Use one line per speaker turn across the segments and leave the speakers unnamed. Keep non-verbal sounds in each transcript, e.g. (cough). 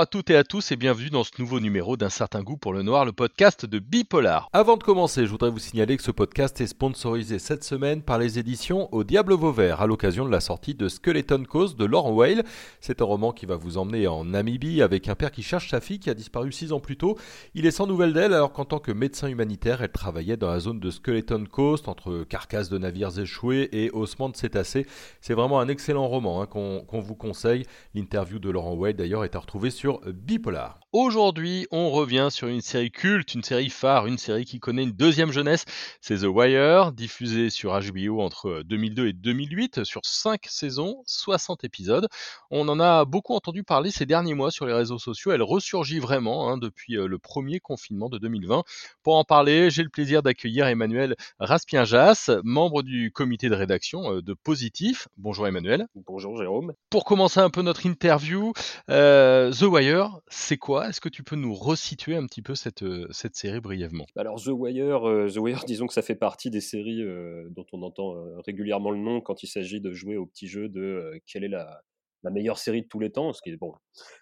À toutes et à tous et bienvenue dans ce nouveau numéro d'un certain goût pour le noir, le podcast de Bipolar. Avant de commencer, je voudrais vous signaler que ce podcast est sponsorisé cette semaine par les éditions Au Diable Vauvert à l'occasion de la sortie de Skeleton Cause de Laurent Whale. C'est un roman qui va vous emmener en Namibie avec un père qui cherche sa fille qui a disparu six ans plus tôt. Il est sans nouvelles d'elle alors qu'en tant que médecin humanitaire, elle travaillait dans la zone de Skeleton Coast entre carcasses de navires échoués et ossements de cétacés. C'est vraiment un excellent roman hein, qu'on vous conseille. L'interview de Laurent Whale d'ailleurs est à retrouver sur Bipolar. Aujourd'hui, on revient sur une série culte, une série phare, une série qui connaît une deuxième jeunesse. C'est The Wire, diffusée sur HBO entre 2002 et 2008, sur 5 saisons, 60 épisodes. On en a beaucoup entendu parler ces derniers mois sur les réseaux sociaux. Elle ressurgit vraiment hein, depuis euh, le premier confinement de 2020. Pour en parler, j'ai le plaisir d'accueillir Emmanuel Raspien-Jas, membre du comité de rédaction euh, de Positif. Bonjour Emmanuel.
Bonjour Jérôme.
Pour commencer un peu notre interview, euh, The Wire, c'est quoi? Est-ce que tu peux nous resituer un petit peu cette, euh, cette série brièvement?
Alors The Wire, euh, The Wire, (laughs) disons que ça fait partie des séries euh, dont on entend régulièrement le nom quand il s'agit de jouer au petit jeu de quelle est la, la, meilleure série de tous les temps, ce qui est bon,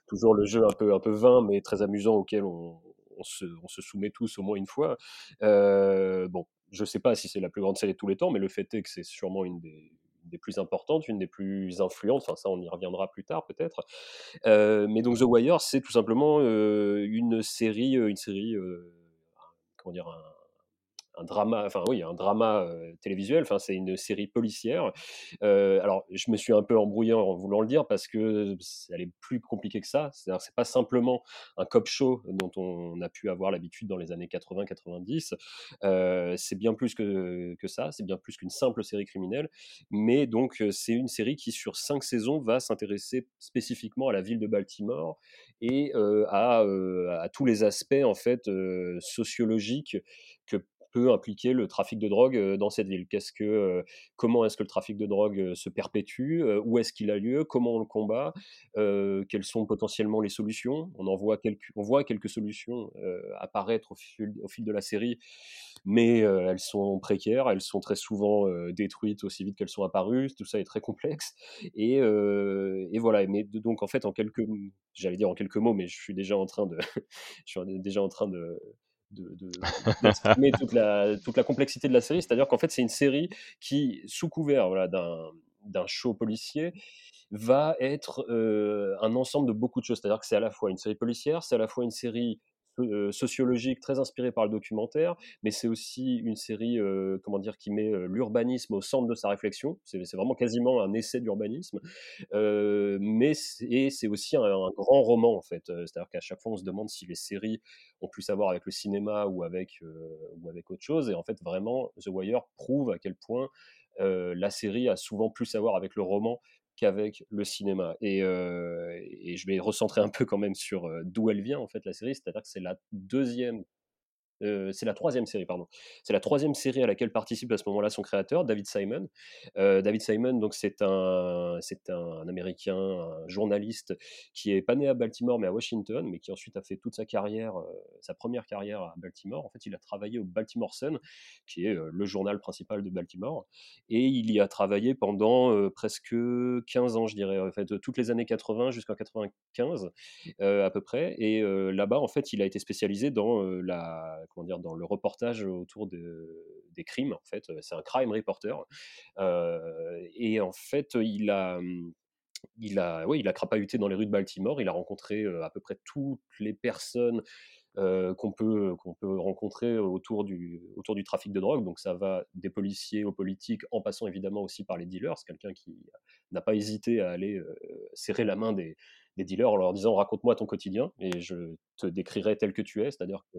toujours le jeu un peu, un peu vain mais très amusant auquel on, se, on se, soumet tous au moins une fois. bon, je ne sais pas si c'est la plus grande série de tous les temps, mais le fait est que c'est sûrement une des, des plus importantes, une des plus influentes. Enfin, ça, on y reviendra plus tard peut-être. Euh, mais donc The Wire, c'est tout simplement euh, une série, euh, une série, comment dire, un, un drama, enfin oui, un drama télévisuel. Enfin, c'est une série policière. Alors, je me suis un peu embrouillé en voulant le dire parce que elle est plus compliquée que ça. C'est pas simplement un cop show dont on a pu avoir l'habitude dans les années 80-90. Euh, c'est bien plus que, que ça. C'est bien plus qu'une simple série criminelle. Mais donc, c'est une série qui, sur cinq saisons, va s'intéresser spécifiquement à la ville de Baltimore et à, à, tous les aspects en fait sociologiques que peut impliquer le trafic de drogue dans cette ville? Qu'est-ce que, comment est-ce que le trafic de drogue se perpétue Où est-ce qu'il a lieu? Comment on le combat? Quelles sont potentiellement les solutions? On en voit quelques, on voit quelques solutions apparaître au fil, de la série, mais elles sont précaires, elles sont très souvent détruites aussi vite qu'elles sont apparues. Tout ça est très complexe. Et, et voilà. Mais donc en fait, en quelques, j'allais dire en quelques mots, mais je suis déjà en train de, (laughs) je suis déjà en train de de, toute, la, toute la complexité de la série. C'est-à-dire qu'en fait, c'est une série qui, sous couvert d'un show policier, va être euh, un ensemble de beaucoup de choses. C'est-à-dire que c'est à la fois une série policière, c'est à la fois une série sociologique très inspiré par le documentaire, mais c'est aussi une série, euh, comment dire, qui met euh, l'urbanisme au centre de sa réflexion. C'est vraiment quasiment un essai d'urbanisme, mais c'est aussi un, grand roman en fait. C'est-à-dire qu'à chaque fois, on se demande si les séries ont plus à voir avec le cinéma ou avec ou avec autre chose. Et en fait, vraiment, The Wire prouve à quel point la série a souvent plus à voir avec le roman qu'avec le cinéma. Et, et, je vais recentrer un peu quand même sur d'où elle vient, en fait, la série. C'est-à-dire que c'est la deuxième c'est la troisième série, pardon. C'est la troisième série à laquelle participe à ce moment-là son créateur, David Simon. David Simon, donc c'est un, c'est un Américain, un journaliste qui est pas né à Baltimore mais à Washington, mais qui ensuite a fait toute sa carrière, sa première carrière à Baltimore. En fait, il a travaillé au Baltimore Sun, qui est le journal principal de Baltimore, et il y a travaillé pendant presque 15 ans, je dirais, en fait, toutes les années 80 jusqu'en 95 à peu près. Et là-bas, en fait, il a été spécialisé dans la comment dire, dans le reportage autour de, des crimes. En fait, c'est un crime reporter. Euh, et en fait, il a il a, oui, il a crapahuté dans les rues de Baltimore. Il a rencontré à peu près toutes les personnes qu'on peut, qu'on peut rencontrer autour du, autour du trafic de drogue. Donc ça va des policiers aux politiques, en passant évidemment aussi par les dealers. C'est quelqu'un qui n'a pas hésité à aller serrer la main des, des dealers en leur disant raconte-moi ton quotidien et je te décrirai tel que tu es. C'est-à-dire que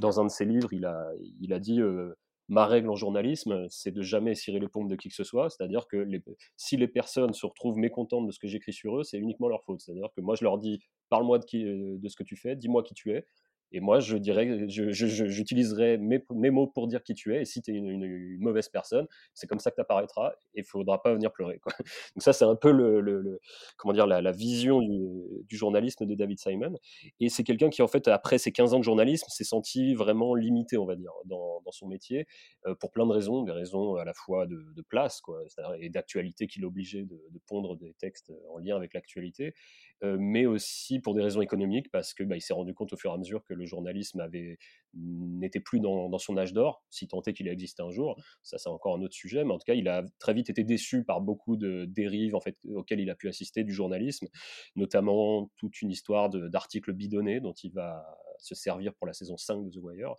dans un de ses livres, il a, il a dit ma règle en journalisme, c'est de jamais cirer les pompes de qui que ce soit. C'est-à-dire que les, si les personnes se retrouvent mécontentes de ce que j'écris sur eux, c'est uniquement leur faute. C'est-à-dire que moi, je leur dis parle-moi de, de ce que tu fais, dis-moi qui tu es. Et moi, je dirais, j'utiliserai mes, mots pour dire qui tu es. Et si tu es une, mauvaise personne, c'est comme ça que tu apparaîtras et il faudra pas venir pleurer. (laughs) Donc ça, c'est un peu le, comment dire, la, vision du, journalisme de David Simon. Et c'est quelqu'un qui, en fait, après ses 15 ans de journalisme, s'est senti vraiment limité, on va dire, dans, son métier, euh, pour plein de raisons, des raisons à la fois de, place quoi, et d'actualité qui l'obligeait de, de, pondre des textes en lien avec l'actualité, mais aussi pour des raisons économiques, parce que bah, il s'est rendu compte au fur et à mesure que le journalisme avait n'était plus dans, son âge d'or, si tant est qu'il a existé un jour. Ça, c'est encore un autre sujet, mais en tout cas, il a très vite été déçu par beaucoup de dérives en fait auxquelles il a pu assister du journalisme, notamment toute une histoire d'articles bidonnés dont il va se servir pour la saison 5 de The Wire.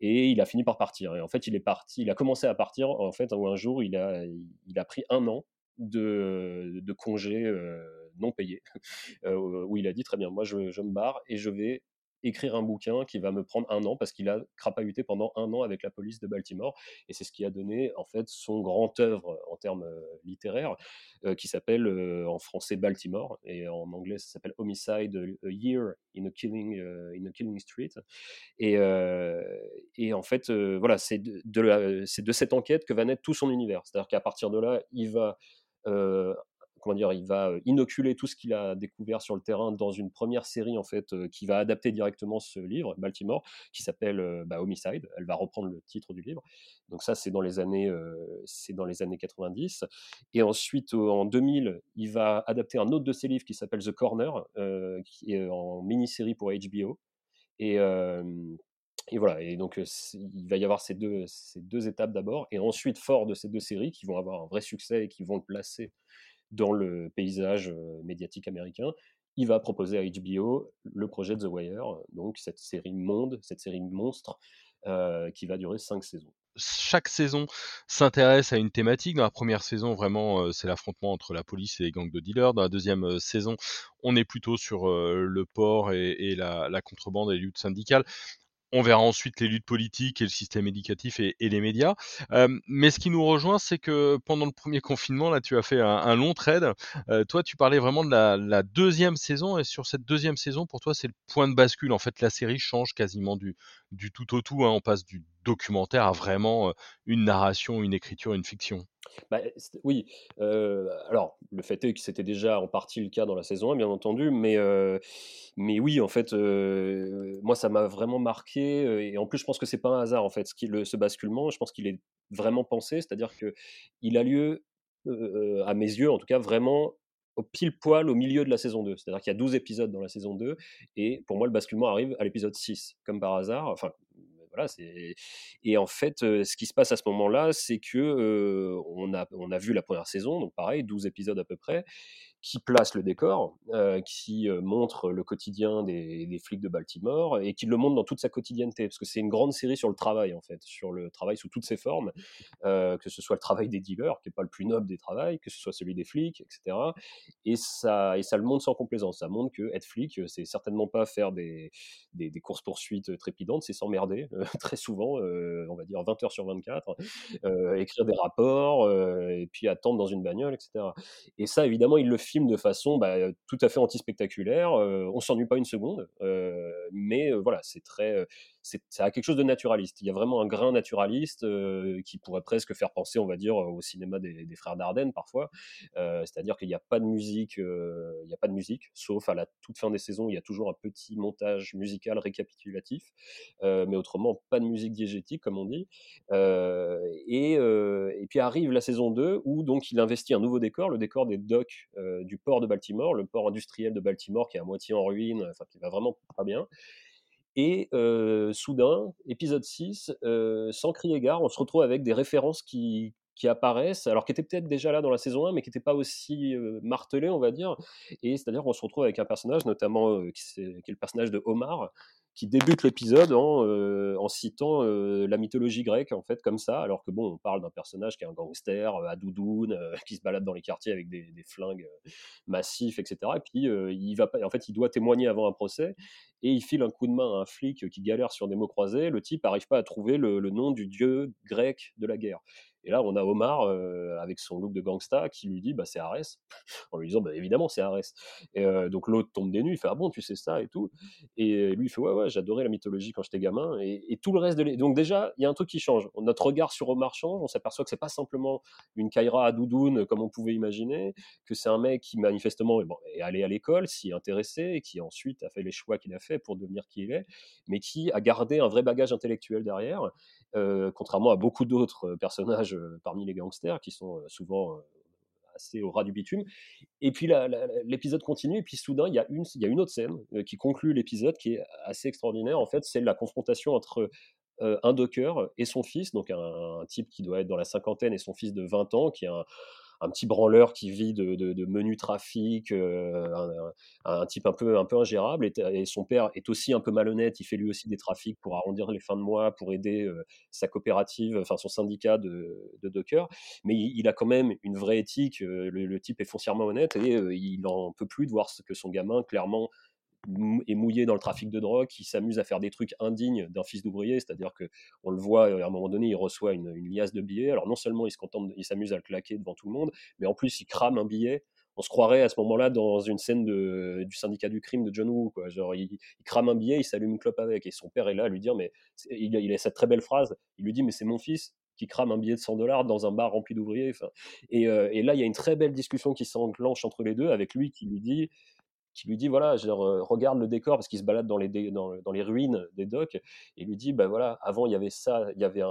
Et il a fini par partir. Et en fait, il est parti, il a commencé à partir en fait où un jour il a, il a pris un an de, congés euh, non payés, euh, où il a dit très bien, moi je, me barre et je vais écrire un bouquin qui va me prendre un an parce qu'il a crapahuté pendant un an avec la police de Baltimore et c'est ce qui a donné en fait son grand œuvre en termes euh, littéraires euh, qui s'appelle en français Baltimore et en anglais ça s'appelle Homicide a Year in a Killing in a Killing Street. Et, et en fait voilà c'est de, de, de cette enquête que va naître tout son univers. C'est-à-dire qu'à partir de là il va dire, il va inoculer tout ce qu'il a découvert sur le terrain dans une première série en fait qui va adapter directement ce livre, Baltimore, qui s'appelle bah, Homicide. Elle va reprendre le titre du livre. Donc ça, c'est dans les années, c'est dans les années 90. Et ensuite, en 2000, il va adapter un autre de ses livres qui s'appelle The Corner, qui est en mini-série pour HBO. Et, et voilà, et donc il va y avoir ces deux, ces deux étapes d'abord, et ensuite, fort de ces deux séries qui vont avoir un vrai succès et qui vont le placer dans le paysage médiatique américain, il va proposer à HBO le projet The Wire, donc cette série monde, cette série monstre qui va durer cinq saisons
chaque saison s'intéresse à une thématique. Dans la première saison, vraiment, c'est l'affrontement entre la police et les gangs de dealers. Dans la deuxième saison, on est plutôt sur le port et, la, contrebande et les luttes syndicales. On verra ensuite les luttes politiques et le système éducatif et, les médias. mais ce qui nous rejoint, c'est que pendant le premier (laughs) confinement, là, tu as fait un, long trade. toi, tu parlais vraiment de la, deuxième saison, et sur cette deuxième saison, pour toi, c'est le point de bascule. En fait, la série change quasiment du, tout au tout. Hein. On passe du documentaire à vraiment une narration, une écriture, une fiction.
Bah, oui, alors le fait est que c'était déjà en partie le cas dans la saison 1, bien entendu, mais, mais oui, en fait, moi ça m'a vraiment marqué, et en plus je pense que c'est pas un hasard en fait, ce basculement, je pense qu'il est vraiment pensé, c'est-à-dire qu'il a lieu, à mes yeux en tout cas, vraiment au pile poil au milieu de la saison 2. C'est-à-dire qu'il y a 12 épisodes dans la saison 2, et pour moi le basculement arrive à l'épisode 6, comme par hasard, enfin et en fait, ce qui se passe à ce moment-là, c'est que on, a, a vu la première saison, donc pareil, 12 épisodes à peu près, qui place le décor, euh, qui montre le quotidien des, des, flics de Baltimore et qui le montre dans toute sa quotidienneté, parce que c'est une grande série sur le travail, en fait, sur le travail sous toutes ses formes, euh, que ce soit le travail des dealers, qui n'est pas le plus noble des travails, que ce soit celui des flics, etc. Et ça, et ça le montre sans complaisance. Ça montre que être flic, c'est certainement pas faire des, des, des courses-poursuites trépidantes, c'est s'emmerder, (laughs) très souvent, on va dire 20 heures sur 24, écrire des rapports, et puis attendre dans une bagnole, etc. Et ça, évidemment, il le filme de façon bah, tout à fait anti-spectaculaire. on s'ennuie pas une seconde, mais voilà, c'est très, ça a quelque chose de naturaliste. Il y a vraiment un grain naturaliste qui pourrait presque faire penser, on va dire, au cinéma des, frères Dardenne parfois. C'est-à-dire qu'il n'y a pas de musique, il n'y a pas de musique, sauf à la toute fin des saisons, il y a toujours un petit montage musical récapitulatif, mais autrement pas de musique diégétique comme on dit. Et, et, puis arrive la saison 2 où donc il investit un nouveau décor, le décor des docks du port de Baltimore, le port industriel de Baltimore qui est à moitié en ruine, enfin qui va vraiment pas bien. Et soudain, épisode 6, sans crier gare, on se retrouve avec des références qui, qui apparaissent, alors qui étaient peut-être déjà là dans la saison 1, mais qui n'étaient pas aussi martelées, on va dire. Et c'est-à-dire qu'on se retrouve avec un personnage, notamment qui, est, qui, est, le personnage de Omar, qui débute l'épisode en, euh, citant euh, la mythologie grecque, en fait, comme ça, alors que bon, on parle d'un personnage qui est un gangster, euh, à doudoune, (laughs) qui se balade dans les quartiers avec des, flingues massifs, etc. Et puis, il va pas, en fait, il doit témoigner avant un procès, et il file un coup de main à un flic qui galère sur des mots croisés. Le type n'arrive pas à trouver le nom du dieu grec de la guerre. Et là, on a Omar euh, avec son look de gangsta qui lui dit bah, c'est Arès, (laughs) en lui disant bah, évidemment c'est Arès. Et euh, donc l'autre tombe des nues, il fait ah bon, tu sais ça et tout. Et lui, il fait ouais, ouais, j'adorais la mythologie quand j'étais gamin. Et, tout le reste de. Donc déjà, il y a un truc qui change. Notre regard sur Omar change, on s'aperçoit que c'est pas simplement une Kaira à doudoune comme on pouvait imaginer, que c'est un mec qui manifestement bon, est allé à l'école, s'y intéressé, et qui ensuite a fait les choix qu'il a fait pour devenir qui il est, mais qui a gardé un vrai bagage intellectuel derrière contrairement à beaucoup d'autres personnages parmi les gangsters qui sont souvent assez au ras du bitume. Et puis l'épisode continue, et puis soudain, il y, a une, y a une autre scène qui conclut l'épisode qui est assez extraordinaire. En fait, c'est la confrontation entre un docker et son fils, donc un, un, type qui doit être dans la cinquantaine et son fils de 20 ans, qui est un, un petit branleur qui vit de, de, menu trafic, euh, un, type un peu, ingérable. Et, son père est aussi un peu malhonnête. Il fait lui aussi des trafics pour arrondir les fins de mois, pour aider euh, sa coopérative, enfin son syndicat de, de. Mais il, a quand même une vraie éthique. Euh, le, type est foncièrement honnête et il n'en peut plus de voir que son gamin, clairement, est mouillé dans le trafic de drogue, qui s'amuse à faire des trucs indignes d'un fils d'ouvrier, c'est-à-dire que on le voit à un moment donné, il reçoit une, liasse de billets. Alors non seulement il se contente, il s'amuse à le claquer devant tout le monde, mais en plus il crame un billet. On se croirait à ce moment-là dans une scène de, du syndicat du crime de John Woo, quoi. Genre il, crame un billet, il s'allume une clope avec, et son père est là à lui dire, mais il, a cette très belle phrase. Il lui dit, mais c'est mon fils qui crame un billet de 100 dollars dans un bar rempli d'ouvriers. Et, euh, et, là, il y a une très belle discussion qui s'enclenche entre les deux, avec lui qui lui dit qui lui dit voilà, euh, regarde le décor parce qu'il se balade dans les, dans, les ruines des docks et lui dit bah voilà, avant il y avait ça, il y avait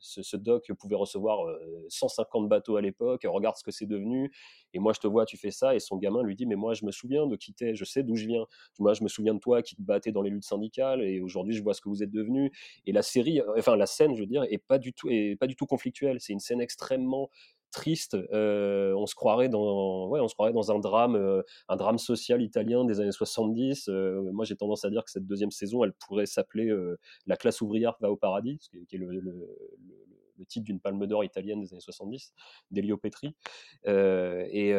ce, ce dock pouvait recevoir 150 euh, bateaux à l'époque, regarde ce que c'est devenu et moi je te vois, tu fais ça et son gamin lui dit mais moi je me souviens de quitter, je sais d'où je viens, moi je me souviens de toi qui te battais dans les luttes syndicales et aujourd'hui je vois ce que vous êtes devenu. Et la série, euh, enfin la scène je veux dire est pas du tout, est pas du tout conflictuelle, c'est une scène extrêmement triste. Euh, on se croirait dans, ouais, on se croirait dans un drame, euh, un drame social italien des années 70. Euh, moi, j'ai tendance à dire que cette deuxième saison, elle pourrait s'appeler La classe ouvrière va au paradis, qui est, le, le titre d'une palme d'or italienne des années 70, d'Elio Petri. Et,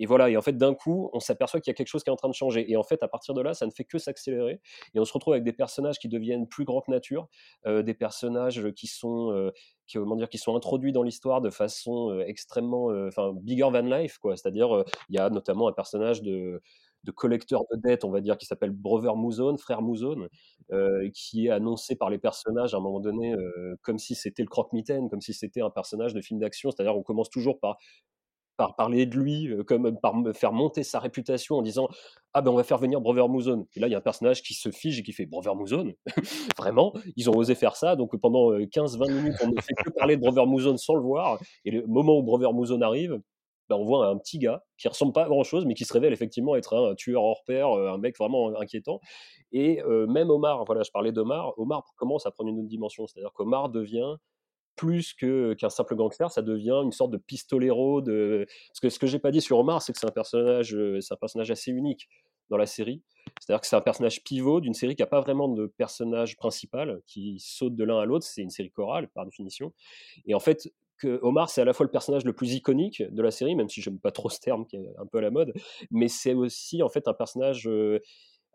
et, voilà, et en fait, d'un coup, on s'aperçoit qu'il y a quelque chose qui est en train de changer. Et en fait, à partir de là, ça ne fait que s'accélérer. Et on se retrouve avec des personnages qui deviennent plus grands que nature, euh, des personnages qui sont, qui, comment dire, qui sont introduits dans l'histoire de façon extrêmement, enfin, bigger than life, quoi. C'est-à-dire, il y a notamment un personnage de de collecteur de dettes, on va dire, qui s'appelle Brother Mouzone, frère Mouzone, euh, qui est annoncé par les personnages à un moment donné euh, comme si c'était le croque-mitaine, comme si c'était un personnage de film d'action. C'est-à-dire, on commence toujours par par parler de lui, comme par faire monter sa réputation en disant ah ben on va faire venir Mouzone. Et là il y a un personnage qui se fige et qui fait Mouzone. (laughs) Vraiment, ils ont osé faire ça? Donc pendant 15-20 minutes on ne fait que parler de Mouzone sans le voir. Et le moment où Mouzone arrive, bah, on voit un petit gars qui ressemble pas à grand chose, mais qui se révèle effectivement être un, tueur hors pair, un mec vraiment inquiétant. Et même Omar, voilà, je parlais d'Omar, Omar commence à prendre une autre dimension, c'est-à-dire qu'Omar devient plus qu'un simple gangster, ça devient une sorte de pistolero. De... Parce que ce que j'ai pas dit sur Omar, c'est que c'est un personnage, euh, un personnage assez unique dans la série. C'est-à-dire que c'est un personnage pivot d'une série qui n'a pas vraiment de personnage principal, qui saute de l'un à l'autre. C'est une série chorale, par définition. Et en fait, Omar, c'est à la fois le personnage le plus iconique de la série, même si j'aime pas trop ce terme qui est un peu à la mode, mais c'est aussi en fait un personnage, euh,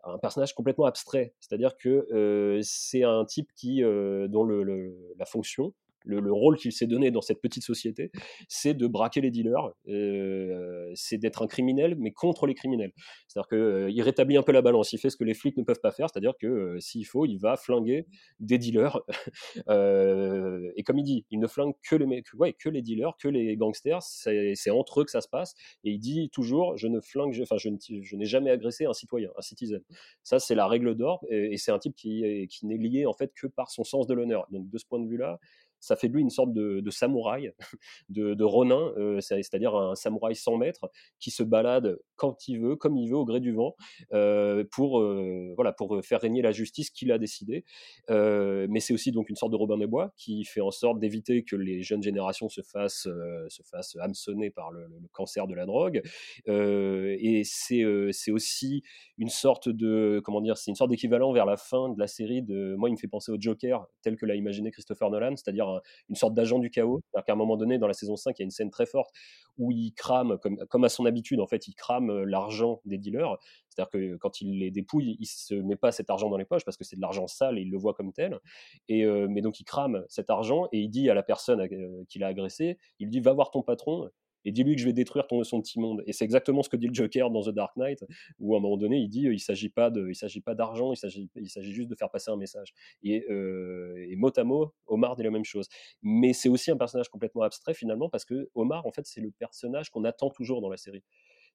un personnage complètement abstrait. C'est-à-dire que euh, c'est un type qui, euh, dont la fonction, le, rôle qu'il s'est donné dans cette petite société, c'est de braquer les dealers, euh, c'est d'être un criminel, mais contre les criminels. C'est-à-dire qu'il euh, rétablit un peu la balance, il fait ce que les flics ne peuvent pas faire, c'est-à-dire que euh, s'il faut, il va flinguer des dealers. (laughs) et comme il dit, il ne flingue que les, dealers, que les gangsters, c'est entre eux que ça se passe. Et il dit toujours, je ne flingue, enfin, je, n'ai jamais agressé un citoyen, un citizen. Ça, c'est la règle d'or, et, et c'est un type qui, qui n'est lié en fait que par son sens de l'honneur. Donc de ce point de vue-là, ça fait de lui une sorte de, samouraï, (laughs) de, ronin, euh, c'est-à-dire un samouraï sans maître qui se balade quand il veut, comme il veut, au gré du vent, euh, pour, euh, voilà, pour faire régner la justice qu'il a décidé. mais c'est aussi donc une sorte de Robin des Bois qui fait en sorte d'éviter que les jeunes générations se fassent, se fassent hameçonner par le, cancer de la drogue. et c'est aussi une sorte de, comment dire, c'est une sorte d'équivalent vers la fin de la série de, moi il me fait penser au Joker tel que l'a imaginé Christopher Nolan, c'est-à-dire une sorte d'agent du chaos. C'est-à-dire qu'à un moment donné, dans la saison 5, il y a une scène très forte où il crame, comme, comme à son habitude, en fait, il crame euh, l'argent des dealers. C'est-à-dire que quand il les dépouille, il se met pas cet argent dans les poches parce que c'est de l'argent sale et il le voit comme tel. Et, euh, mais donc il crame cet argent et il dit à la personne euh, qui l'a agressé, il lui dit va voir ton patron et dis-lui que je vais détruire ton, son petit monde. Et c'est exactement ce que dit le Joker dans The Dark Knight, où à un moment donné, il dit il s'agit pas de, il s'agit pas d'argent, il s'agit, il s'agit juste de faire passer un message. Et, euh, et mot à mot, Omar dit la même chose. Mais c'est aussi un personnage complètement abstrait finalement, parce que Omar, en fait, c'est le personnage qu'on attend toujours dans la série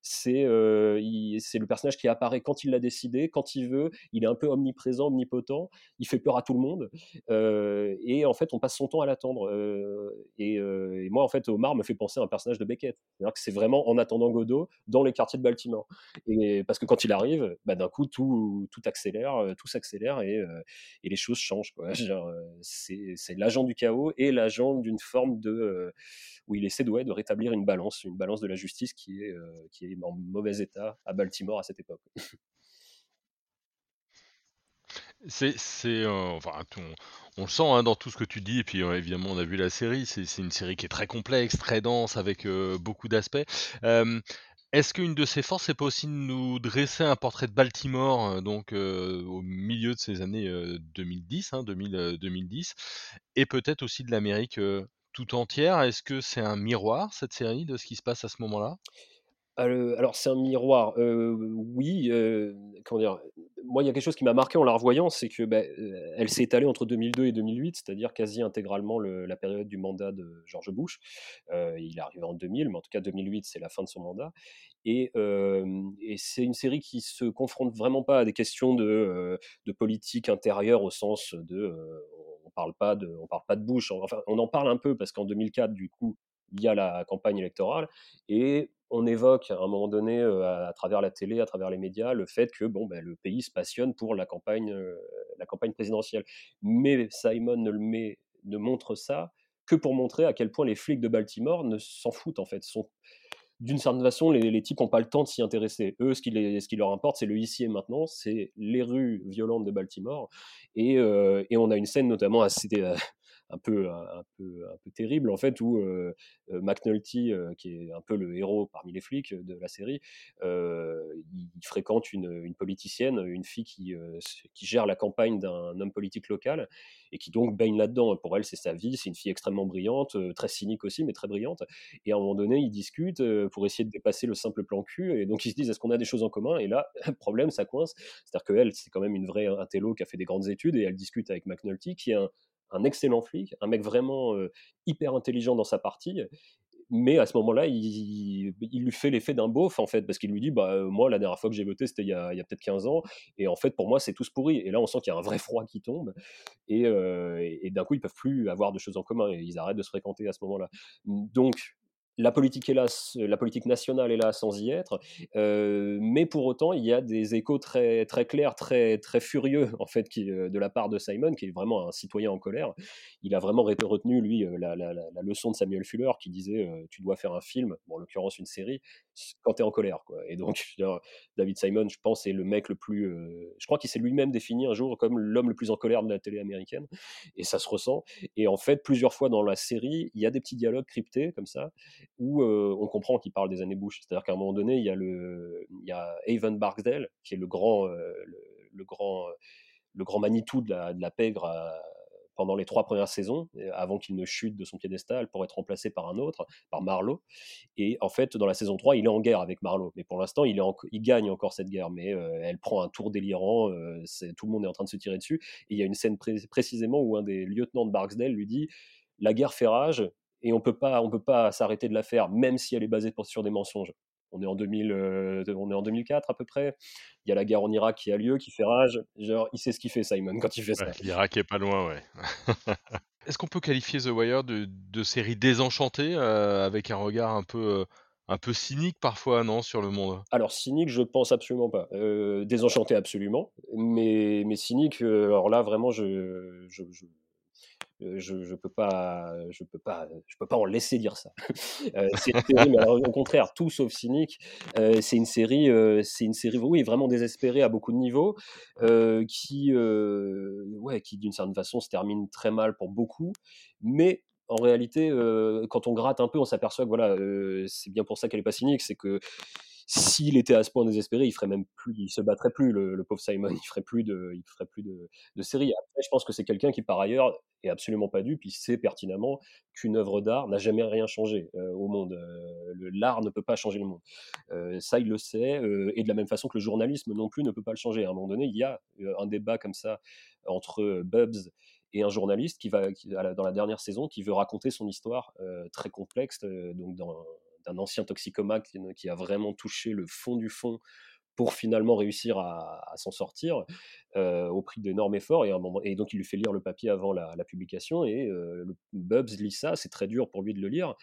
c'est euh, c'est le personnage qui apparaît quand il l'a décidé, quand il veut. Il est un peu omniprésent, omnipotent. Il fait peur à tout le monde. Euh, et en fait, on passe son temps à l'attendre. Euh, et, moi, en fait, Omar me fait penser à un personnage de Beckett. C'est-à-dire que c'est vraiment en attendant Godot dans les quartiers de Baltimore. Et parce que quand il arrive, bah, d'un coup, tout, accélère, tout s'accélère et, les choses changent. (laughs) C'est l'agent du chaos et l'agent d'une forme de où il essaie de, de rétablir une balance, une balance de la justice qui est en mauvais état à Baltimore à cette époque.
C'est, c'est, enfin, on, le sent hein, dans tout ce que tu dis, et puis évidemment on a vu la série, c'est, une série qui est très complexe, très dense, avec beaucoup d'aspects. est-ce qu'une de ses forces, c'est pas aussi de nous dresser un portrait de Baltimore, donc au milieu de ces années 2010, 2010, hein, et peut-être aussi de l'Amérique tout entière? Est-ce que c'est un miroir, cette série, de ce qui se passe à ce moment-là?
Alors c'est un miroir, oui, comment dire? Moi, il y a quelque chose qui m'a marqué en la revoyant, c'est que, bah, elle s'est étalée entre 2002 et 2008, c'est-à-dire quasi intégralement la période du mandat de George Bush. il est arrivé en 2000, mais en tout cas 2008, c'est la fin de son mandat et c'est une série qui se confronte vraiment pas à des questions de, de politique intérieure au sens de, on parle parle pas de Bush, enfin, on en parle un peu parce qu'en 2004, du coup, il y a la campagne électorale et on évoque à un moment donné, à, travers la télé, à travers les médias, le fait que bon, ben, le pays se passionne pour la campagne, la campagne présidentielle. Mais Simon ne, le met, montre ça que pour montrer à quel point les flics de Baltimore ne s'en foutent en fait. Sont, d'une certaine façon, les, types n'ont pas le temps de s'y intéresser. Eux, ce qui, ce qui, leur importe, c'est le ici et maintenant, c'est les rues violentes de Baltimore. Et, et, on a une scène notamment assez, un peu, un, peu, un peu terrible, en fait, où McNulty, qui est un peu le héros parmi les flics de la série, il, fréquente une, une, politicienne, une fille qui, qui gère la campagne d'un homme politique local et qui donc baigne là-dedans. Pour elle, c'est sa vie, c'est une fille extrêmement brillante, très cynique aussi, mais très brillante. Et à un moment donné, ils discutent pour essayer de dépasser le simple plan cul, et donc ils se disent est-ce qu'on a des choses en commun? Et là, (laughs) problème, ça coince. C'est-à-dire qu'elle, c'est quand même une vraie intello qui a fait des grandes études, et elle discute avec McNulty, qui est un, un excellent flic, un mec vraiment hyper intelligent dans sa partie. Mais à ce moment-là, il, lui fait l'effet d'un beauf, en fait, parce qu'il lui dit bah, Moi, la dernière fois que j'ai voté, c'était il y a, peut-être 15 ans, et en fait, pour moi, c'est tous pourri. Et là, on sent qu'il y a un vrai froid qui tombe, et, et d'un coup, ils peuvent plus avoir de choses en commun, et ils arrêtent de se fréquenter à ce moment-là. Donc, la politique la politique nationale est là sans y être, euh, mais pour autant il y a des échos très très clairs, très très furieux en fait euh, de la part de Simon, qui est vraiment un citoyen en colère. Il a vraiment retenu lui euh, la, leçon de Samuel Fuller qui disait tu dois faire un film, en l'occurrence une série, quand tu es en colère quoi. Et donc David Simon, je pense, est le mec le plus, je crois qu'il s'est lui-même défini un jour comme l'homme le plus en colère de la télé américaine, et ça se ressent. Et en fait plusieurs fois dans la série, il y a des petits dialogues cryptés comme ça où on comprend qu'il parle des années Bush. C'est-à-dire qu'à un moment donné, il y a, le, il y a Haven Barksdale, qui est le grand, le, grand, le grand Manitou de la, de la pègre pendant les trois premières saisons, avant qu'il ne chute de son piédestal pour être remplacé par un autre, par Marlowe. Et en fait, dans la saison 3, il est en guerre avec Marlowe. Mais pour l'instant, il, gagne encore cette guerre. Mais elle prend un tour délirant, tout le monde est en train de se tirer dessus. Et il y a une scène précisément où un des lieutenants de Barksdale lui dit La guerre fait rage, et on on peut pas s'arrêter de la faire, même si elle est basée sur des mensonges. On est en 2000, euh, on est en 2004 à peu près. Il y a la guerre en Irak qui a lieu, qui fait rage. Genre, il sait ce qu'il fait, Simon, quand il fait ça.
L'Irak est pas loin, ouais. (laughs) Est-ce qu'on peut qualifier The Wire de, série désenchantée, euh, avec un regard un peu, euh, un peu cynique parfois, non, sur le monde?
Alors cynique, je pense absolument pas. désenchanté, absolument. Mais, mais cynique, alors là, vraiment, je, je je peux pas, je peux pas, je peux pas en laisser dire ça. (laughs) c'est une mais au contraire, tout sauf cynique. c'est une série, c'est une série, vraiment désespérée à beaucoup de niveaux, qui, ouais, qui d'une certaine façon se termine très mal pour beaucoup, mais en réalité, quand on gratte un peu, on s'aperçoit que voilà, c'est bien pour ça qu'elle est pas cynique, c'est que s'il était à ce point désespéré, il ferait même plus, il se battrait plus, le, pauvre Simon, il ferait plus de, il ferait plus de, de série. Je pense que c'est quelqu'un qui, par ailleurs, est absolument pas dupe, il sait pertinemment qu'une œuvre d'art n'a jamais rien changé euh, au monde. Euh, l'art ne peut pas changer le monde. Euh, ça, il le sait, et de la même façon que le journalisme non plus ne peut pas le changer. À un moment donné, il y a un débat comme ça entre Bubs et un journaliste qui va, dans la dernière saison, qui veut raconter son histoire très complexe, donc dans d'un ancien toxicomane qui, a vraiment touché le fond du fond pour finalement réussir à, s'en sortir au prix d'énormes efforts. Et, donc, il lui fait lire le papier avant la, publication. Et le, Bubs lit ça, c'est très dur pour lui de le lire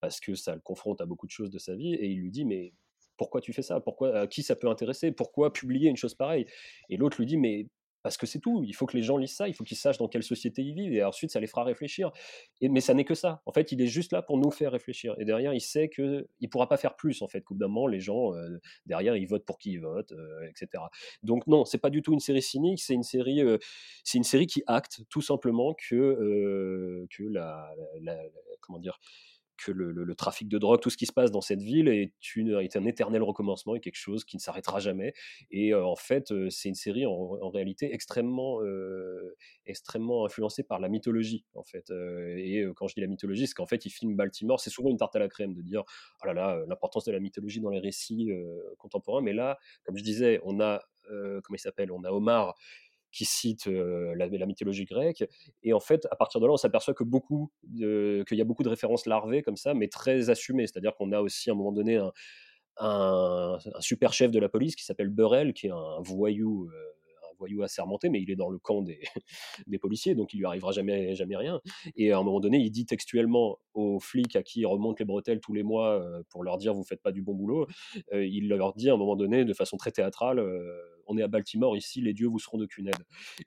parce que ça le confronte à beaucoup de choses de sa vie. Et il lui dit Mais pourquoi tu fais ça? Pourquoi à qui ça peut intéresser? Pourquoi publier une chose pareille? Et l'autre lui dit Mais parce que c'est tout. Il faut que les gens lisent ça, il faut qu'ils sachent dans quelle société ils vivent, et ensuite ça les fera réfléchir. Mais ça n'est que ça. En fait, il est juste là pour nous faire réfléchir. Et derrière, il sait qu'il ne pourra pas faire plus. En fait, bout d'un moment, les gens euh, derrière, ils votent pour qui ils votent, euh, etc. Donc non, c'est pas du tout une série cynique. C'est une série, euh, une série qui acte tout simplement que que la, comment dire que le, trafic de drogue, tout ce qui se passe dans cette ville est, une, est un éternel recommencement et quelque chose qui ne s'arrêtera jamais. Et euh, en fait, euh, c'est une série en, réalité extrêmement, euh, extrêmement influencée par la mythologie. En fait. et quand je dis la mythologie, c'est qu'en fait, il filme Baltimore. C'est souvent une tarte à la crème de dire oh là là, l'importance de la mythologie dans les récits contemporains. Mais là, comme je disais, on a, comment il s'appelle? On a Omar qui cite la, mythologie grecque. Et en fait, à partir de là, on s'aperçoit que beaucoup, qu'il y a beaucoup de références larvées comme ça, mais très assumées. C'est-à-dire qu'on a aussi à un moment donné un, super chef de la police qui s'appelle Burrell, qui est un voyou voyou assermenté, mais il est dans le camp des, (laughs) des policiers, donc il lui arrivera jamais, jamais rien. Et à un moment donné, il dit textuellement aux flics à qui il remonte les bretelles tous les mois pour leur dire vous faites pas du bon boulot, il leur dit à un moment donné, de façon très théâtrale, on est à Baltimore, ici les dieux vous seront d'aucune aide.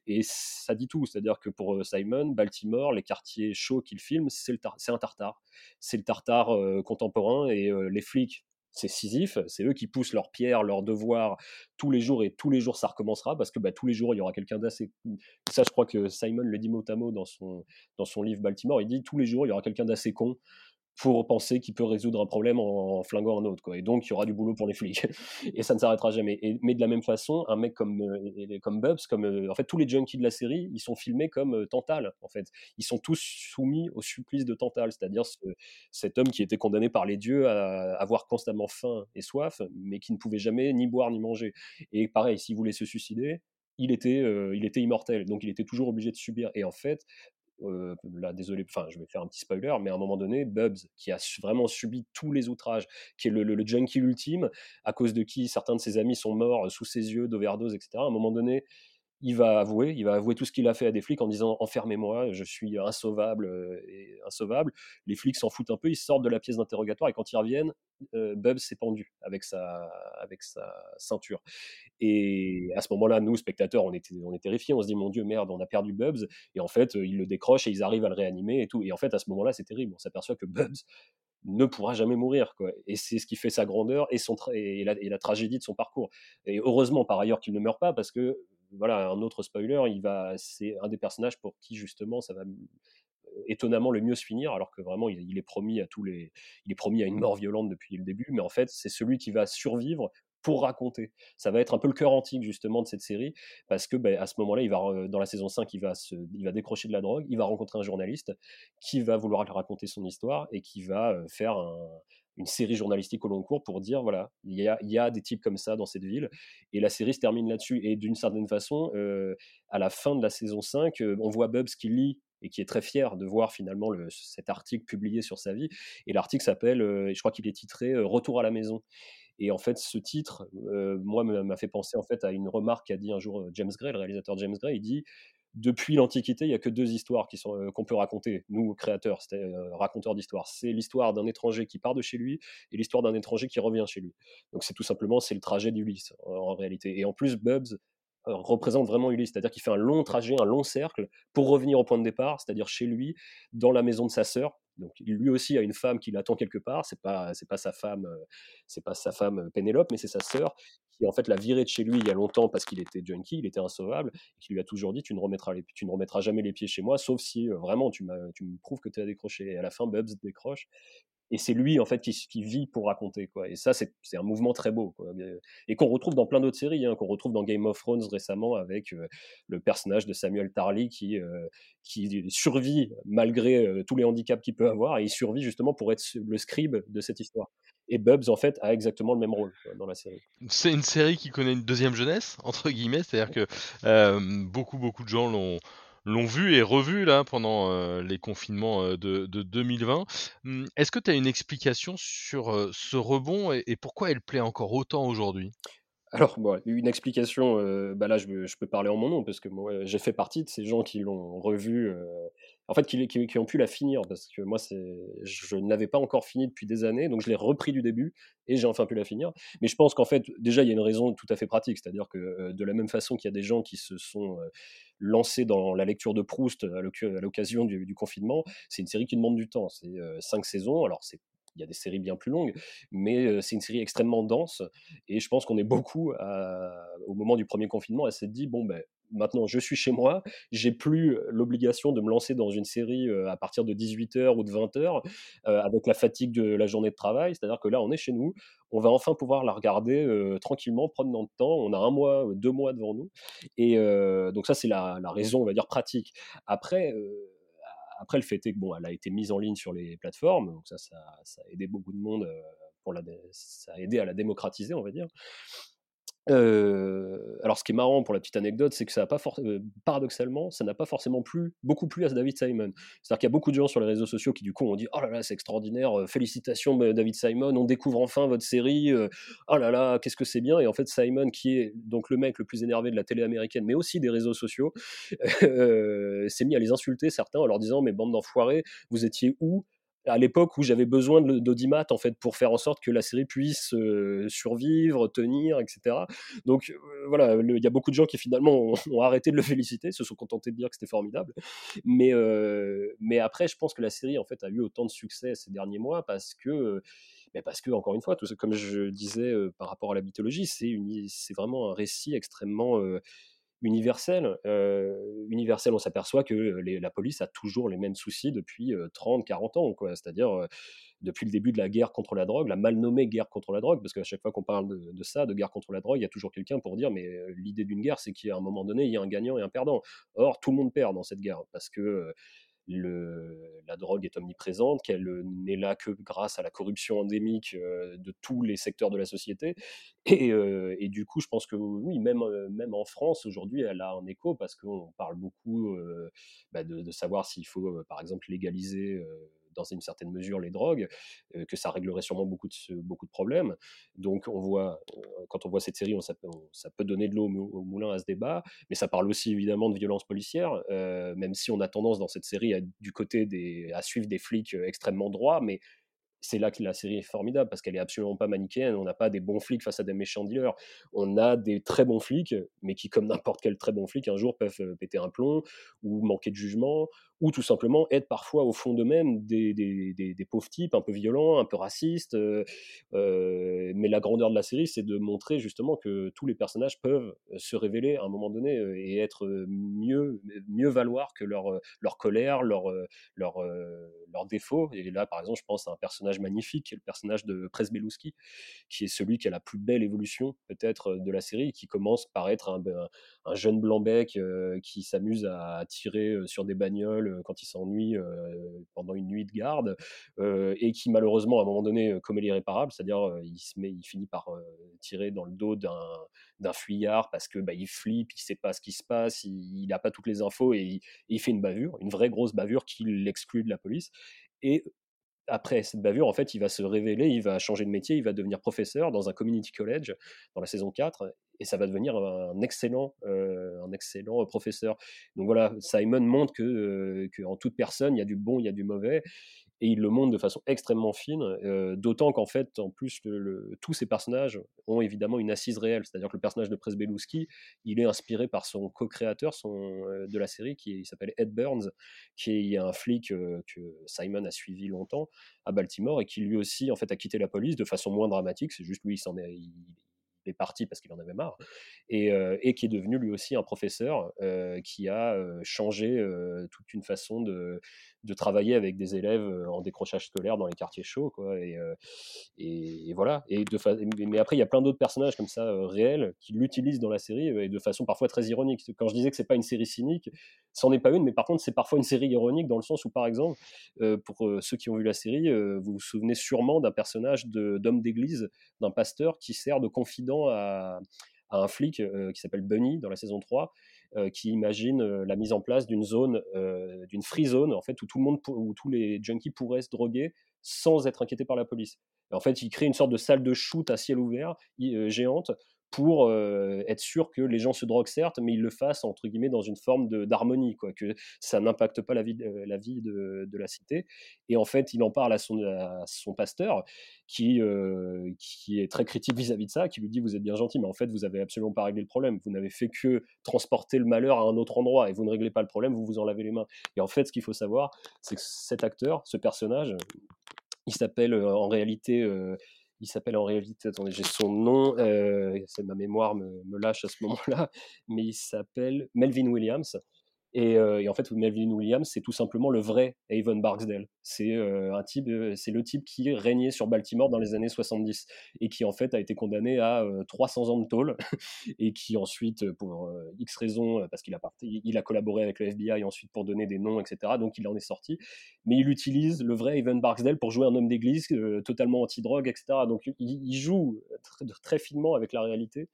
Et ça dit tout, c'est-à-dire que pour Simon, Baltimore, les quartiers chauds qu'il filme, c'est un tartare. C'est le tartare contemporain et les flics c'est Sisyphe, c'est eux qui poussent leurs pierres, leurs devoirs tous les jours et tous les jours ça recommencera parce que bah, tous les jours il y aura quelqu'un d'assez. Ça, je crois que Simon le dit mot à mot dans son, dans son livre Baltimore. Il dit tous les jours il y aura quelqu'un d'assez con pour penser qu'il peut résoudre un problème en, flinguant un autre. Quoi. Et donc, il y aura du boulot pour les flics. (laughs) et ça ne s'arrêtera jamais. Et, mais de la même façon, un mec comme, euh, comme Bubs, comme, euh, en fait, tous les junkies de la série, ils sont filmés comme euh, Tantal, en fait. Ils sont tous soumis au supplice de Tantal, c'est-à-dire cet homme qui était condamné par les dieux à avoir constamment faim et soif, mais qui ne pouvait jamais ni boire ni manger. Et pareil, s'il voulait se suicider, il était, il était immortel, donc il était toujours obligé de subir. Et en fait, euh, là, désolé, je vais faire un petit spoiler, mais à un moment donné, Bubs, qui a vraiment subi tous les outrages, qui est le, junkie ultime, à cause de qui certains de ses amis sont morts sous ses yeux d'overdose, etc. À un moment donné, il va avouer, il va avouer tout ce qu'il a fait à des flics en disant enfermez-moi, je suis insauvable euh, et insauvable. Les flics s'en foutent un peu, ils sortent de la pièce d'interrogatoire et quand ils reviennent, euh, Bubs s'est pendu avec sa, avec sa ceinture. Et à ce moment-là, nous, spectateurs, on était, on est terrifiés, on se dit mon Dieu, merde, on a perdu Bubs. Et en fait, ils le décrochent et ils arrivent à le réanimer et tout. Et en fait, à ce moment-là, c'est terrible. On s'aperçoit que Bubs ne pourra jamais mourir. Quoi. Et c'est ce qui fait sa grandeur et, son et, la, et la tragédie de son parcours. Et heureusement, par ailleurs, qu'il ne meurt pas parce que voilà, un autre spoiler, il va, c'est un des personnages pour qui justement ça va étonnamment le mieux se finir, alors que vraiment il, est promis à tous les, il est promis à une mort violente depuis le début, mais en fait c'est celui qui va survivre pour raconter. Ça va être un peu le cœur antique justement de cette série, parce que ben, à ce moment-là, il va dans la saison 5, il va, se, il va décrocher de la drogue, il va rencontrer un journaliste qui va vouloir raconter son histoire et qui va faire un, une série journalistique au long cours pour dire voilà, il y a, y a, des types comme ça dans cette ville. Et la série se termine là-dessus. Et d'une certaine façon, euh, à la fin de la saison 5, euh, on voit Bubs qui lit et qui est très fier de voir finalement le, cet article publié sur sa vie. Et l'article s'appelle, euh, je crois qu'il est titré Retour à la maison. Et en fait, ce titre, moi, m'a fait penser en fait à une remarque qu'a dit un jour James Gray, le réalisateur James Gray. Il dit depuis l'Antiquité, il n'y a que deux histoires euh, qu'on peut raconter, nous, créateurs, euh, raconteurs d'histoire. C'est l'histoire d'un étranger qui part de chez lui et l'histoire d'un étranger qui revient chez lui. Donc c'est tout simplement, c'est le trajet d'Ulysse, en, réalité. Et en plus, Bubs euh, représente vraiment Ulysse, c'est-à-dire qu'il fait un long trajet, un long cercle pour revenir au point de départ, c'est-à-dire chez lui, dans la maison de sa sœur. Donc lui aussi a une femme qui l'attend quelque part. C'est pas c'est pas sa femme, c'est pas sa femme Pénélope, mais c'est sa sœur qui en fait l'a viré de chez lui il y a longtemps parce qu'il était junkie, il était insauvable, et qui lui a toujours dit tu ne remettras, les, tu ne remettras jamais les pieds chez moi, sauf si vraiment tu, tu me prouves que tu as décroché. Et à la fin, Bubs décroche. Et c'est lui en fait qui, qui, vit pour raconter quoi. Et ça c'est un mouvement très beau quoi. Et qu'on retrouve dans plein d'autres séries, hein, qu'on retrouve dans Game of Thrones récemment avec le personnage de Samuel Tarly qui qui survit malgré tous les handicaps qu'il peut avoir et il survit justement pour être le scribe de cette histoire. Et Bubs, en fait, a exactement le même rôle dans la série.
C'est une série qui connaît une deuxième jeunesse, entre guillemets, c'est-à-dire que euh, beaucoup, beaucoup de gens l'ont l'ont vu et revu là pendant les confinements de, 2020. Mmh, est-ce que tu as une explication sur ce rebond et, pourquoi elle plaît encore autant aujourd'hui?
Alors, une explication, bah là, je, peux parler en mon nom, parce que moi, j'ai fait partie de ces gens qui l'ont revu, en fait, qui, ont pu la finir, parce que moi, je ne l'avais pas encore fini depuis des années, donc je l'ai repris du début et j'ai enfin pu la finir. Mais je pense qu'en fait, déjà, il y a une raison tout à fait pratique, c'est-à-dire que euh, de la même façon qu'il y a des gens qui se sont euh, lancés dans la lecture de Proust à l'occasion du, confinement, c'est une série qui demande du temps. C'est euh, cinq saisons, alors c'est il y a des séries bien plus longues, mais c'est une série extrêmement dense. Et je pense qu'on est beaucoup, au moment du premier confinement, à s'être dit bon, ben, maintenant je suis chez moi, j'ai plus l'obligation de me lancer dans une série à partir de 18h ou de 20h avec la fatigue de la journée de travail. C'est-à-dire que là, on est chez nous, on va enfin pouvoir la regarder tranquillement, prendre notre temps. On a un mois, deux mois devant nous. Et donc ça, c'est la, raison, on va dire, pratique. Après, après, le fait est que bon, elle a été mise en ligne sur les plateformes, donc ça, ça, ça a aidé beaucoup de monde pour la, ça a aidé à la démocratiser, on va dire alors, ce qui est marrant pour la petite anecdote, c'est que ça a pas paradoxalement, ça n'a pas forcément plu, beaucoup plu à David Simon. C'est-à-dire qu'il y a beaucoup de gens sur les réseaux sociaux qui, du coup, ont dit Oh là là, c'est extraordinaire, félicitations, David Simon, on découvre enfin votre série, oh là là, qu'est-ce que c'est bien. Et en fait, Simon, qui est donc le mec le plus énervé de la télé américaine, mais aussi des réseaux sociaux, (laughs) s'est mis à les insulter, certains, en leur disant Mais bande d'enfoirés, vous étiez où à l'époque où j'avais besoin d'audimat en fait pour faire en sorte que la série puisse survivre, tenir, etc. Donc voilà, il y a beaucoup de gens qui finalement (laughs) ont, arrêté de le féliciter, se sont contentés de dire que c'était formidable. Mais mais après, je pense que la série en fait a eu autant de succès ces derniers mois parce que mais parce que encore une fois, tout comme je disais par rapport à la mythologie, c'est vraiment un récit extrêmement universel. Euh, universel, on s'aperçoit que la police a toujours les mêmes soucis depuis 30, 40 ans. C'est-à-dire depuis le début de la guerre contre la drogue, la mal nommée guerre contre la drogue, parce qu'à chaque fois qu'on parle de, ça, de guerre contre la drogue, il y a toujours quelqu'un pour dire, mais l'idée d'une guerre, c'est qu'à un moment donné, il y a un gagnant et un perdant. Or, tout le monde perd dans cette guerre, parce que la drogue est omniprésente, qu'elle n'est là que grâce à la corruption endémique de tous les secteurs de la société. Et, et, du coup, je pense que oui, même, même en France, aujourd'hui, elle a un écho parce qu'on parle beaucoup bah, de, savoir s'il faut, par exemple, légaliser dans une certaine mesure les drogues, que ça réglerait sûrement beaucoup de, beaucoup de problèmes. Donc on voit, quand on voit cette série, on, ça, peut donner de l'eau au, moulin à ce débat, mais ça parle aussi évidemment de violence policière, même si on a tendance dans cette série à, du côté des, à suivre des flics extrêmement droits, mais c'est là que la série est formidable parce qu'elle est absolument pas manichéenne. On n'a pas des bons flics face à des méchants dealers. On a des très bons flics, mais qui, comme n'importe quel très bon flic, un jour peuvent péter un plomb ou manquer de jugement ou tout simplement être parfois au fond d'eux-mêmes des, des, des, pauvres types un peu violents, un peu racistes. Euh, euh, mais la grandeur de la série, c'est de montrer justement que tous les personnages peuvent se révéler à un moment donné euh, et être mieux, mieux valoir que leur, leur colère, leur, leur, leurs défauts. Et là, par exemple, je pense à un personnage magnifique, qui est le personnage de Presbelouski, qui est celui qui a la plus belle évolution peut-être de la série, qui commence par être un, un, jeune blanc-bec qui s'amuse à tirer sur des bagnoles euh, quand il s'ennuie euh, pendant une nuit de garde euh, et qui malheureusement à un moment donné commet l'irréparable, c'est-à-dire il se met, il finit par tirer dans le dos d'un fuyard parce que bah, il flippe, il sait pas ce qui se passe, il n'a pas toutes les infos et il, fait une bavure, une vraie grosse bavure qui l'exclut de la police. Et après cette bavure, en fait, il va se révéler, il va changer de métier, il va devenir professeur dans un community college dans la saison 4, et ça va devenir un excellent, euh, un excellent professeur. Donc voilà, Simon montre euh, que en toute personne, il y a du bon, il y a du mauvais, et il le montre de façon extrêmement fine, euh, d'autant qu'en fait, en plus, tous ces personnages ont évidemment une assise réelle, c'est-à-dire que le personnage de Presbelouski, il est inspiré par son co-créateur euh, de la série, qui s'appelle Ed Burns, qui est un flic euh, que Simon a suivi longtemps à Baltimore, et qui lui aussi, en fait, a quitté la police de façon moins dramatique, c'est juste lui, il s'en est, est parti parce qu'il en avait marre, et, qui est devenu lui aussi un professeur qui a changé toute une façon de, travailler avec des élèves en décrochage scolaire dans les quartiers chauds. Quoi, et, voilà. Et de mais après, il y a plein d'autres personnages comme ça réels qui l'utilisent dans la série et de façon parfois très ironique. Quand je disais que c'est pas une série cynique, c'en est pas une, mais par contre, c'est parfois une série ironique dans le sens où, par exemple, pour ceux qui ont vu la série, vous vous souvenez sûrement d'un personnage d'homme d'église, d'un pasteur qui sert de confident à, à un flic qui s'appelle Bunny dans la saison 3 qui imagine la mise en place d'une zone, d'une free zone, en fait, où tout le monde, où tous les junkies pourraient se droguer sans être inquiétés par la police. en fait, il crée une sorte de salle de shoot à ciel ouvert, géante, pour être sûr que les gens se droguent certes, mais ils le fassent entre guillemets dans une forme d'harmonie, quoi, que ça n'impacte pas la vie, la, vie de, la cité. Et en fait, il en parle à son, à son pasteur, qui, qui est très critique vis-à-vis de ça, qui lui dit vous êtes bien gentil, mais en fait vous avez absolument pas réglé le problème. Vous n'avez fait que transporter le malheur à un autre endroit et vous ne réglez pas le problème, vous vous en lavez les mains. Et en fait, ce qu'il faut savoir, c'est que cet acteur, ce personnage, il s'appelle en réalité il s'appelle en réalité, attendez, j'ai son nom, euh, ma mémoire me, me, lâche à ce moment-là, mais il s'appelle Melvin Williams. Et, en fait, Melvin Williams, c'est tout simplement le vrai Avon Barksdale. C'est un type, c'est le type qui régnait sur Baltimore dans les années 70 et qui en fait a été condamné à 300 ans de tôle (laughs) et qui ensuite, pour X raisons, parce qu'il a, il a collaboré avec le FBI ensuite pour donner des noms, etc. Donc il en est sorti. Mais il utilise le vrai Avon Barksdale pour jouer un homme d'église totalement anti-drogue, etc. Donc il, joue très finement avec la réalité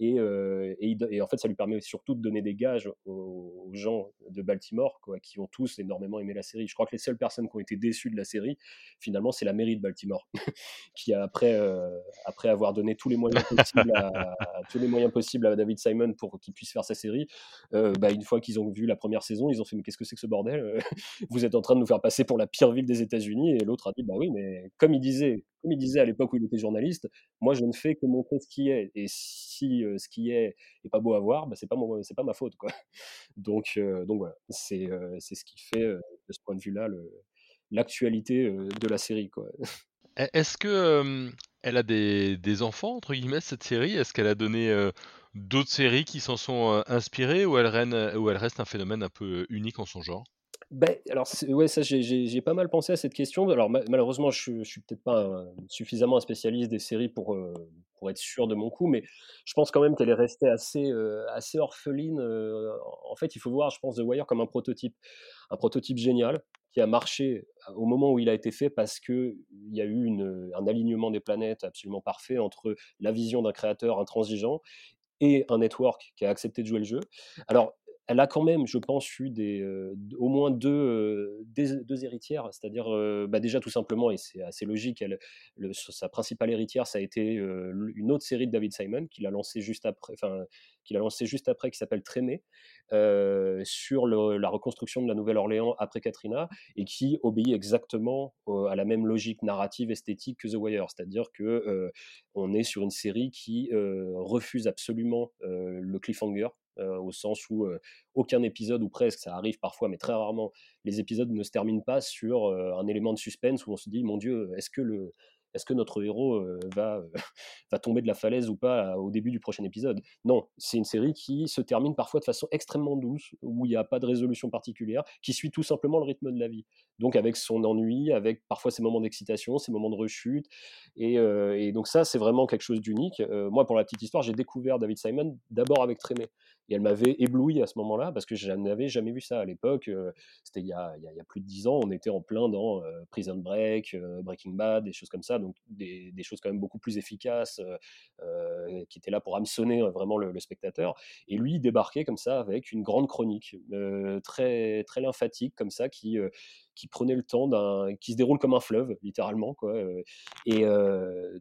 euh, et, en fait, ça lui permet surtout de donner des gages aux, gens de Baltimore, qui ont tous énormément aimé la série. Je crois que les seules personnes qui ont été déçues de la série, finalement, c'est la mairie de Baltimore, (laughs) qui euh, après avoir donné tous les moyens possibles à, tous les moyens possibles à David Simon pour qu'il puisse faire sa série, euh, bah, une fois qu'ils ont vu la première saison, ils ont fait mais qu'est-ce que c'est que ce bordel? (laughs) Vous êtes en train de nous faire passer pour la pire ville des États-Unis? Et l'autre a dit bah oui, mais comme il disait, comme il disait à l'époque où il était journaliste, moi je ne fais que montrer ce qui est. Et si euh, ce qui est n'est pas beau à voir, bah, c'est pas c'est pas ma faute quoi. (laughs) Donc euh, donc voilà, c'est euh, c'est ce qui fait de ce point de vue-là l'actualité de la série quoi.
Est-ce que elle a des, des, enfants entre guillemets cette série? Est-ce qu'elle a donné d'autres séries qui s'en sont inspirées ou elle reste un phénomène un peu unique en son genre?
Ben, alors, ouais, ça, j'ai pas mal pensé à cette question. Alors, malheureusement, je, je suis peut-être pas suffisamment un spécialiste des séries pour, euh, pour être sûr de mon coup, mais je pense quand même qu'elle est restée assez, euh, assez orpheline. Euh, en fait, il faut voir, je pense, The Wire comme un prototype. Un prototype génial qui a marché au moment où il a été fait parce qu'il y a eu une, un alignement des planètes absolument parfait entre la vision d'un créateur intransigeant et un network qui a accepté de jouer le jeu. Alors, elle a quand même, je pense, eu des, au moins deux, deux, héritières, c'est-à-dire bah déjà tout simplement, et c'est assez logique, sa principale héritière, ça a été une autre série de David Simon qu'il a lancé juste après, qu'il a lancé juste après, qui s'appelle Trémé, sur la reconstruction de la Nouvelle-Orléans après Katrina, et qui obéit exactement à la même logique narrative esthétique que The Wire, c'est-à-dire que on est sur une série qui refuse absolument le cliffhanger, euh, au sens où euh, aucun épisode, ou presque, ça arrive parfois, mais très rarement, les épisodes ne se terminent pas sur euh, un élément de suspense où on se dit, mon Dieu, est-ce que est-ce que notre héros va, (laughs) va tomber de la falaise ou pas au début du prochain épisode? Non, c'est une série qui se termine parfois de façon extrêmement douce, où il n'y a pas de résolution particulière, qui suit tout simplement le rythme de la vie. Donc avec son ennui, avec parfois ses moments d'excitation, ses moments de rechute. Et, et donc ça, c'est vraiment quelque chose d'unique. moi, pour la petite histoire, j'ai découvert David Simon d'abord avec Trémé. Et elle m'avait ébloui à ce moment-là, parce que je n'avais jamais vu ça à l'époque. C'était il, y a, plus de dix ans, on était en plein dans Prison Break, Breaking Bad, des choses comme ça, donc des, choses quand même beaucoup plus efficaces, qui étaient là pour hameçonner vraiment le, spectateur. Et lui, il débarquait comme ça avec une grande chronique, très lymphatique, comme ça, qui qui prenait le temps d'un, qui se déroule comme un fleuve, littéralement, quoi. Et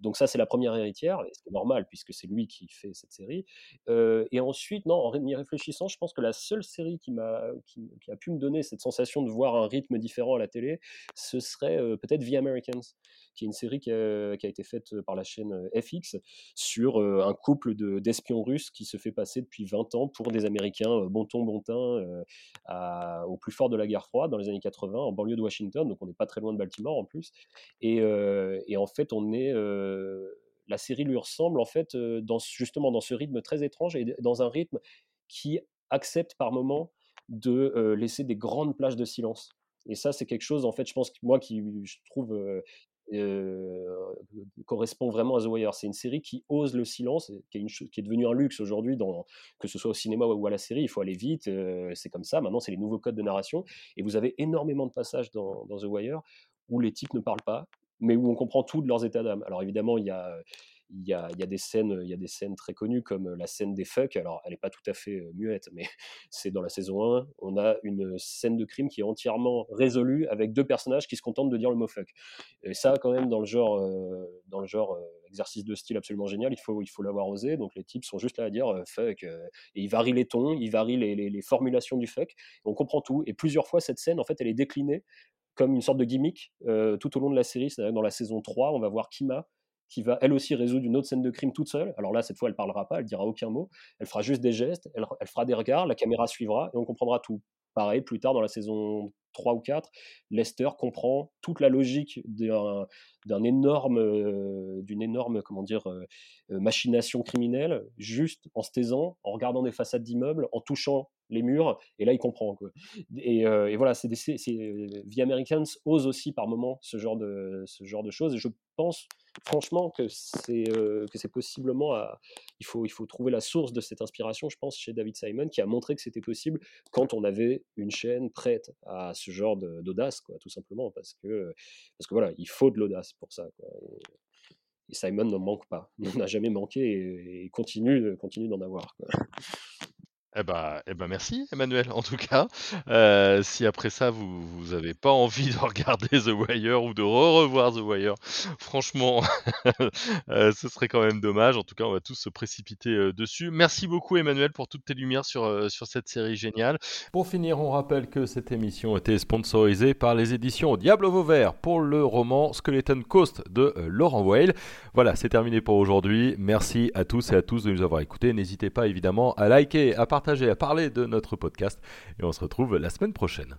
donc ça, c'est la première héritière, et c'est normal puisque c'est lui qui fait cette série. et ensuite, non, en y réfléchissant, je pense que la seule série qui m'a, qui, a pu me donner cette sensation de voir un rythme différent à la télé, ce serait peut-être The Americans, qui est une série qui a, été faite par la chaîne FX sur un couple de, d'espions russes qui se fait passer depuis 20 ans pour des Américains bon ton, bon teint, au plus fort de la guerre froide dans les années 80 en banlieue de Washington, donc on n'est pas très loin de Baltimore en plus. Et, et en fait, on est la série lui ressemble en fait dans, justement dans ce rythme très étrange et dans un rythme qui accepte par moments de laisser des grandes plages de silence. Et ça, c'est quelque chose, en fait, je pense que moi, qui je trouve correspond vraiment à The Wire. C'est une série qui ose le silence, qui est, devenue un luxe aujourd'hui, que ce soit au cinéma ou à la série. Il faut aller vite, c'est comme ça. Maintenant, c'est les nouveaux codes de narration. Et vous avez énormément de passages dans, dans The Wire où les types ne parlent pas, mais où on comprend tout de leurs états d'âme. Alors évidemment, il y a il y a, des scènes, il y a des scènes très connues comme la scène des fuck. Alors, elle n'est pas tout à fait muette, mais (laughs) c'est dans la saison 1. On a une scène de crime qui est entièrement résolue avec deux personnages qui se contentent de dire le mot fuck. Et ça, quand même, dans le genre, dans le genre exercice de style absolument génial, il faut, il faut l'avoir osé. Donc, les types sont juste là à dire fuck. et ils varient les tons, ils varient les formulations du fuck. on comprend tout. Et plusieurs fois, cette scène, en fait, elle est déclinée comme une sorte de gimmick tout au long de la série. C'est-à-dire dans la saison 3, on va voir Kima qui va elle aussi résoudre une autre scène de crime toute seule. Alors là, cette fois, elle parlera pas, elle dira aucun mot, elle fera juste des gestes, elle, fera des regards, la caméra suivra et on comprendra tout. Pareil, plus tard dans la saison 3 ou 4, Lester comprend toute la logique énorme, d'une énorme, comment dire, machination criminelle, juste en se taisant, en regardant des façades d'immeubles, en touchant les murs, et là il comprend. Quoi. Et, voilà, c'est The Americans ose aussi par moments ce genre de, choses, et je pense franchement que c'est que c'est possiblement à, il faut il faut trouver la source de cette inspiration je pense chez David Simon qui a montré que c'était possible quand on avait une chaîne prête à ce genre d'audace tout simplement parce que parce que voilà il faut de l'audace pour ça. Et, Simon n'en manque pas il (laughs) n'en a jamais manqué et, continue continue d'en avoir.
Eh ben, eh ben merci Emmanuel en tout cas. Euh, si après ça vous vous avez pas envie de (laughs) regarder The Wire ou de re-revoir The Wire, franchement, (laughs) euh, ce serait quand même dommage. En tout cas, on va tous se précipiter euh, dessus. Merci beaucoup Emmanuel pour toutes tes lumières sur, sur cette série géniale. Pour finir, on rappelle que cette émission était sponsorisée par les éditions Diable Vauvert pour le roman Skeleton Coast de Laurent Weil. Voilà, c'est terminé pour aujourd'hui. Merci à tous et à tous de nous avoir écoutés. N'hésitez pas évidemment à liker, à à parler de notre podcast. Et on se retrouve la semaine prochaine.